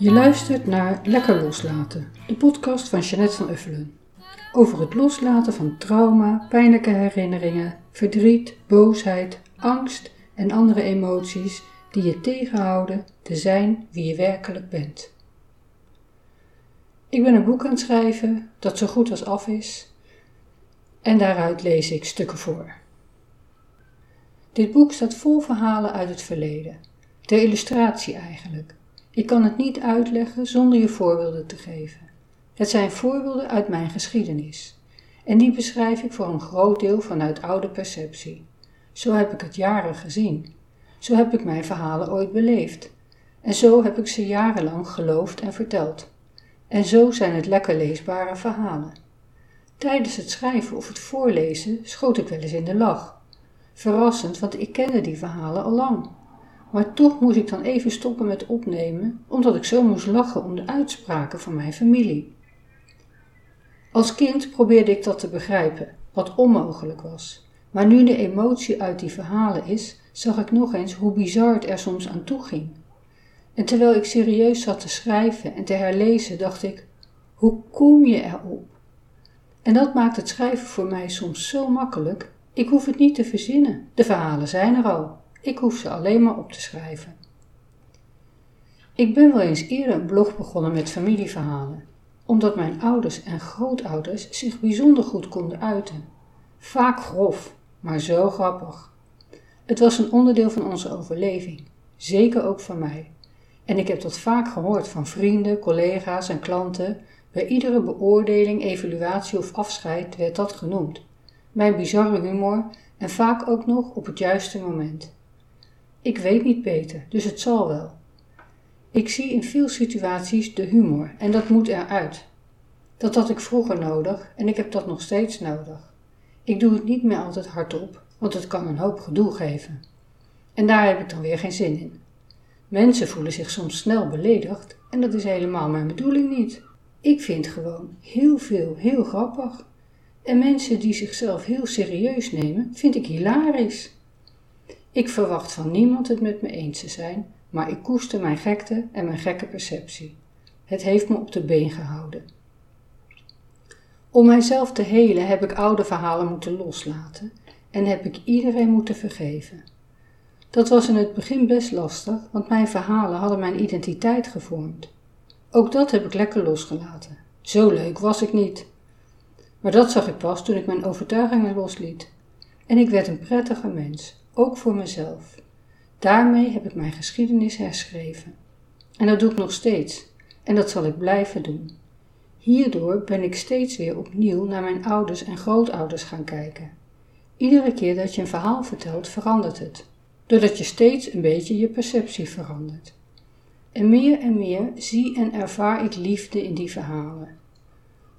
Je luistert naar Lekker Loslaten, de podcast van Jeanette van Uffelen. Over het loslaten van trauma, pijnlijke herinneringen, verdriet, boosheid, angst en andere emoties die je tegenhouden te zijn wie je werkelijk bent. Ik ben een boek aan het schrijven dat zo goed als af is en daaruit lees ik stukken voor. Dit boek staat vol verhalen uit het verleden, ter illustratie eigenlijk. Ik kan het niet uitleggen zonder je voorbeelden te geven. Het zijn voorbeelden uit mijn geschiedenis. En die beschrijf ik voor een groot deel vanuit oude perceptie. Zo heb ik het jaren gezien. Zo heb ik mijn verhalen ooit beleefd. En zo heb ik ze jarenlang geloofd en verteld. En zo zijn het lekker leesbare verhalen. Tijdens het schrijven of het voorlezen schoot ik wel eens in de lach. Verrassend, want ik kende die verhalen al lang. Maar toch moest ik dan even stoppen met opnemen, omdat ik zo moest lachen om de uitspraken van mijn familie. Als kind probeerde ik dat te begrijpen, wat onmogelijk was. Maar nu de emotie uit die verhalen is, zag ik nog eens hoe bizar het er soms aan toe ging. En terwijl ik serieus zat te schrijven en te herlezen, dacht ik: hoe kom je erop? En dat maakt het schrijven voor mij soms zo makkelijk. Ik hoef het niet te verzinnen. De verhalen zijn er al. Ik hoef ze alleen maar op te schrijven. Ik ben wel eens eerder een blog begonnen met familieverhalen, omdat mijn ouders en grootouders zich bijzonder goed konden uiten. Vaak grof, maar zo grappig. Het was een onderdeel van onze overleving, zeker ook van mij. En ik heb dat vaak gehoord van vrienden, collega's en klanten. Bij iedere beoordeling, evaluatie of afscheid werd dat genoemd. Mijn bizarre humor en vaak ook nog op het juiste moment. Ik weet niet beter, dus het zal wel. Ik zie in veel situaties de humor en dat moet eruit. Dat had ik vroeger nodig en ik heb dat nog steeds nodig. Ik doe het niet meer altijd hardop, want het kan een hoop gedoe geven. En daar heb ik dan weer geen zin in. Mensen voelen zich soms snel beledigd en dat is helemaal mijn bedoeling niet. Ik vind gewoon heel veel heel grappig. En mensen die zichzelf heel serieus nemen, vind ik hilarisch. Ik verwacht van niemand het met me eens te zijn, maar ik koester mijn gekte en mijn gekke perceptie. Het heeft me op de been gehouden. Om mijzelf te helen heb ik oude verhalen moeten loslaten en heb ik iedereen moeten vergeven. Dat was in het begin best lastig, want mijn verhalen hadden mijn identiteit gevormd. Ook dat heb ik lekker losgelaten. Zo leuk was ik niet. Maar dat zag ik pas toen ik mijn overtuigingen losliet. En ik werd een prettiger mens, ook voor mezelf. Daarmee heb ik mijn geschiedenis herschreven. En dat doe ik nog steeds, en dat zal ik blijven doen. Hierdoor ben ik steeds weer opnieuw naar mijn ouders en grootouders gaan kijken. Iedere keer dat je een verhaal vertelt, verandert het, doordat je steeds een beetje je perceptie verandert. En meer en meer zie en ervaar ik liefde in die verhalen.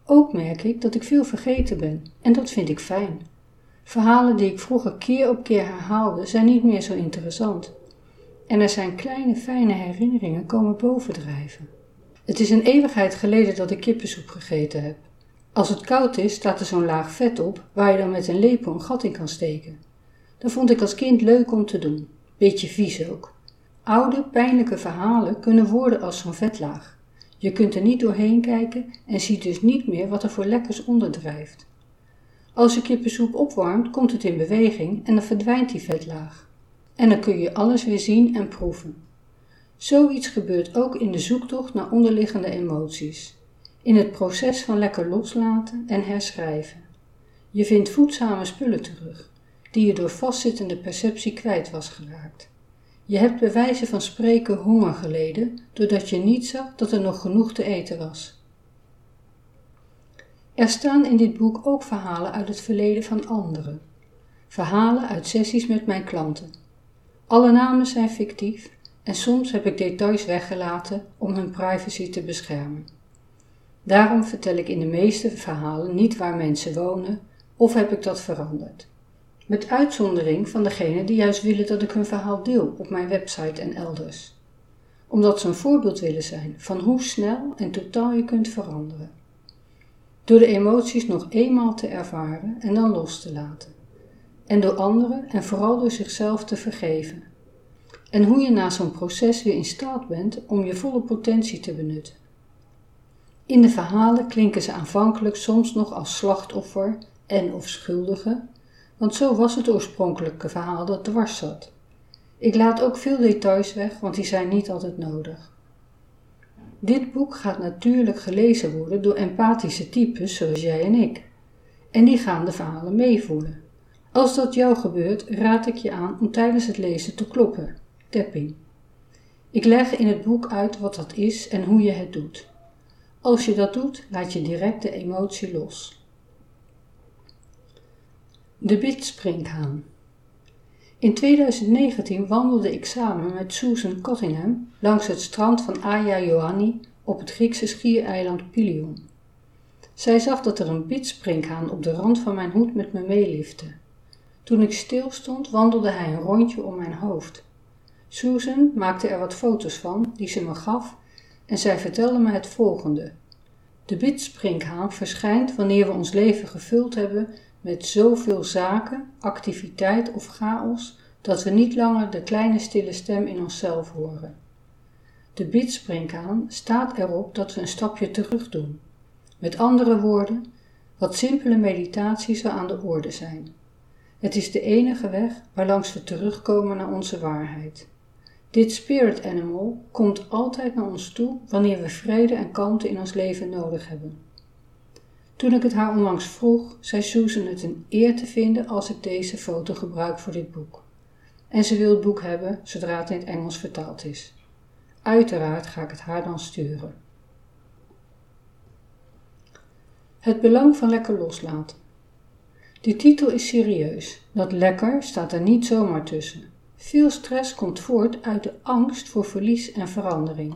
Ook merk ik dat ik veel vergeten ben, en dat vind ik fijn. Verhalen die ik vroeger keer op keer herhaalde, zijn niet meer zo interessant. En er zijn kleine fijne herinneringen komen bovendrijven. Het is een eeuwigheid geleden dat ik kippensoep gegeten heb. Als het koud is, staat er zo'n laag vet op waar je dan met een lepel een gat in kan steken. Dat vond ik als kind leuk om te doen. Beetje vies ook. Oude, pijnlijke verhalen kunnen worden als zo'n vetlaag. Je kunt er niet doorheen kijken en ziet dus niet meer wat er voor lekkers onderdrijft. Als je kippensoep opwarmt, komt het in beweging en dan verdwijnt die vetlaag. En dan kun je alles weer zien en proeven. Zoiets gebeurt ook in de zoektocht naar onderliggende emoties, in het proces van lekker loslaten en herschrijven. Je vindt voedzame spullen terug, die je door vastzittende perceptie kwijt was geraakt. Je hebt bij wijze van spreken honger geleden, doordat je niet zag dat er nog genoeg te eten was. Er staan in dit boek ook verhalen uit het verleden van anderen. Verhalen uit sessies met mijn klanten. Alle namen zijn fictief en soms heb ik details weggelaten om hun privacy te beschermen. Daarom vertel ik in de meeste verhalen niet waar mensen wonen of heb ik dat veranderd. Met uitzondering van degenen die juist willen dat ik hun verhaal deel op mijn website en elders. Omdat ze een voorbeeld willen zijn van hoe snel en totaal je kunt veranderen. Door de emoties nog eenmaal te ervaren en dan los te laten. En door anderen en vooral door zichzelf te vergeven. en hoe je na zo'n proces weer in staat bent om je volle potentie te benutten. In de verhalen klinken ze aanvankelijk soms nog als slachtoffer en of schuldige, want zo was het oorspronkelijke verhaal dat dwars zat. Ik laat ook veel details weg, want die zijn niet altijd nodig. Dit boek gaat natuurlijk gelezen worden door empathische types zoals jij en ik. En die gaan de verhalen meevoelen. Als dat jou gebeurt, raad ik je aan om tijdens het lezen te kloppen. Tapping. Ik leg in het boek uit wat dat is en hoe je het doet. Als je dat doet, laat je direct de emotie los. De bidspringhaan. In 2019 wandelde ik samen met Susan Cottingham langs het strand van Aia Ioanni op het Griekse schiereiland Pilion. Zij zag dat er een bidspringhaan op de rand van mijn hoed met me meelifte. Toen ik stilstond, wandelde hij een rondje om mijn hoofd. Susan maakte er wat foto's van, die ze me gaf, en zij vertelde me het volgende. De bidspringhaan verschijnt wanneer we ons leven gevuld hebben met zoveel zaken, activiteit of chaos dat we niet langer de kleine stille stem in onszelf horen. De bidspringhaan staat erop dat we een stapje terug doen. Met andere woorden, wat simpele meditatie zou aan de orde zijn. Het is de enige weg waarlangs we terugkomen naar onze waarheid. Dit spirit animal komt altijd naar ons toe wanneer we vrede en kalmte in ons leven nodig hebben. Toen ik het haar onlangs vroeg, zei Susan het een eer te vinden als ik deze foto gebruik voor dit boek. En ze wil het boek hebben zodra het in het Engels vertaald is. Uiteraard ga ik het haar dan sturen. Het belang van lekker loslaten. De titel is serieus. Dat lekker staat er niet zomaar tussen. Veel stress komt voort uit de angst voor verlies en verandering.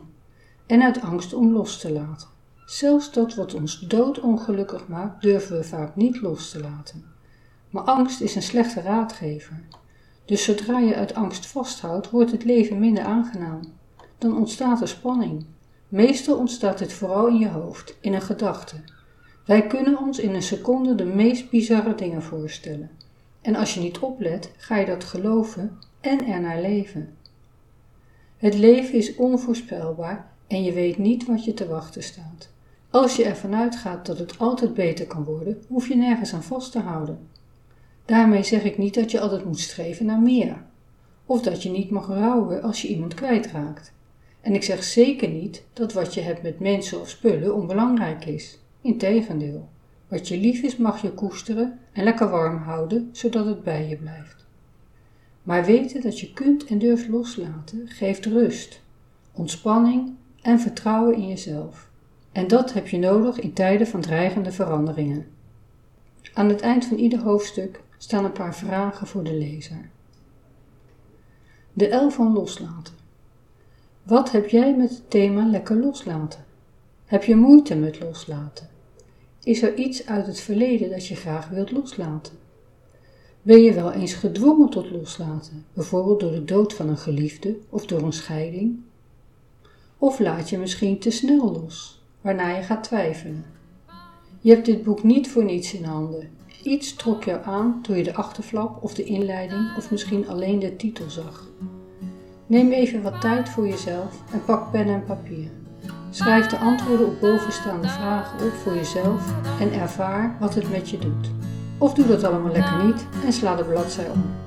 En uit angst om los te laten. Zelfs dat wat ons doodongelukkig maakt, durven we vaak niet los te laten. Maar angst is een slechte raadgever. Dus zodra je uit angst vasthoudt, wordt het leven minder aangenaam. Dan ontstaat er spanning. Meestal ontstaat dit vooral in je hoofd, in een gedachte. Wij kunnen ons in een seconde de meest bizarre dingen voorstellen. En als je niet oplet, ga je dat geloven en ernaar leven. Het leven is onvoorspelbaar en je weet niet wat je te wachten staat. Als je ervan uitgaat dat het altijd beter kan worden, hoef je nergens aan vast te houden. Daarmee zeg ik niet dat je altijd moet streven naar meer, of dat je niet mag rouwen als je iemand kwijtraakt. En ik zeg zeker niet dat wat je hebt met mensen of spullen onbelangrijk is. Integendeel, wat je lief is mag je koesteren en lekker warm houden, zodat het bij je blijft. Maar weten dat je kunt en durft loslaten geeft rust, ontspanning en vertrouwen in jezelf. En dat heb je nodig in tijden van dreigende veranderingen. Aan het eind van ieder hoofdstuk staan een paar vragen voor de lezer. De L van loslaten. Wat heb jij met het thema lekker loslaten? Heb je moeite met loslaten? Is er iets uit het verleden dat je graag wilt loslaten? Ben je wel eens gedwongen tot loslaten, bijvoorbeeld door de dood van een geliefde of door een scheiding? Of laat je misschien te snel los? Waarna je gaat twijfelen. Je hebt dit boek niet voor niets in handen. Iets trok jou aan toen je de achterflap of de inleiding of misschien alleen de titel zag. Neem even wat tijd voor jezelf en pak pen en papier. Schrijf de antwoorden op bovenstaande vragen op voor jezelf en ervaar wat het met je doet. Of doe dat allemaal lekker niet en sla de bladzij om.